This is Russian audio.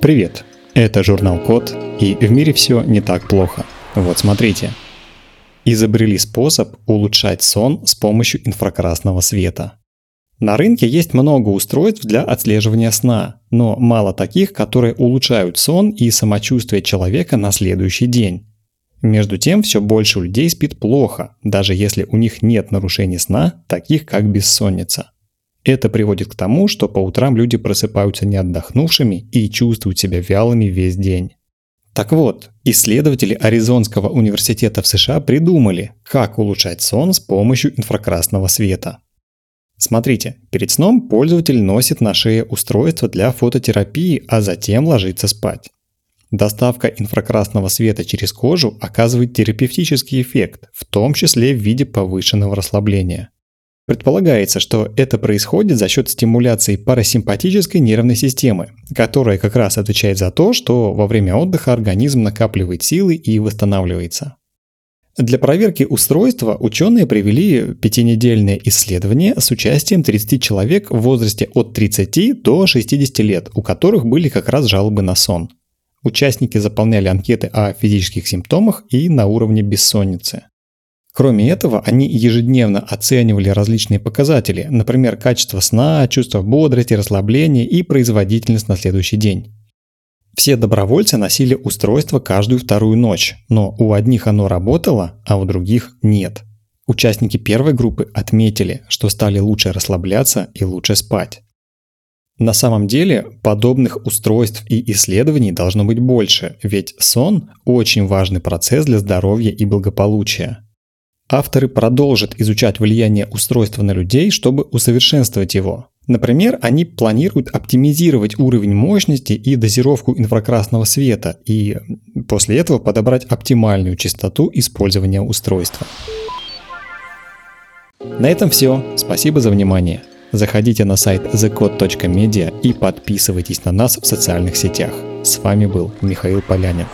Привет, это журнал Код, и в мире все не так плохо. Вот смотрите. Изобрели способ улучшать сон с помощью инфракрасного света. На рынке есть много устройств для отслеживания сна, но мало таких, которые улучшают сон и самочувствие человека на следующий день. Между тем, все больше людей спит плохо, даже если у них нет нарушений сна, таких как бессонница. Это приводит к тому, что по утрам люди просыпаются не отдохнувшими и чувствуют себя вялыми весь день. Так вот, исследователи Аризонского университета в США придумали, как улучшать сон с помощью инфракрасного света. Смотрите, перед сном пользователь носит на шее устройство для фототерапии, а затем ложится спать. Доставка инфракрасного света через кожу оказывает терапевтический эффект, в том числе в виде повышенного расслабления. Предполагается, что это происходит за счет стимуляции парасимпатической нервной системы, которая как раз отвечает за то, что во время отдыха организм накапливает силы и восстанавливается. Для проверки устройства ученые провели пятинедельное исследование с участием 30 человек в возрасте от 30 до 60 лет, у которых были как раз жалобы на сон. Участники заполняли анкеты о физических симптомах и на уровне бессонницы. Кроме этого, они ежедневно оценивали различные показатели, например, качество сна, чувство бодрости, расслабления и производительность на следующий день. Все добровольцы носили устройство каждую вторую ночь, но у одних оно работало, а у других нет. Участники первой группы отметили, что стали лучше расслабляться и лучше спать. На самом деле, подобных устройств и исследований должно быть больше, ведь сон – очень важный процесс для здоровья и благополучия. Авторы продолжат изучать влияние устройства на людей, чтобы усовершенствовать его. Например, они планируют оптимизировать уровень мощности и дозировку инфракрасного света и после этого подобрать оптимальную частоту использования устройства. На этом все. Спасибо за внимание. Заходите на сайт thecode.media и подписывайтесь на нас в социальных сетях. С вами был Михаил Полянин.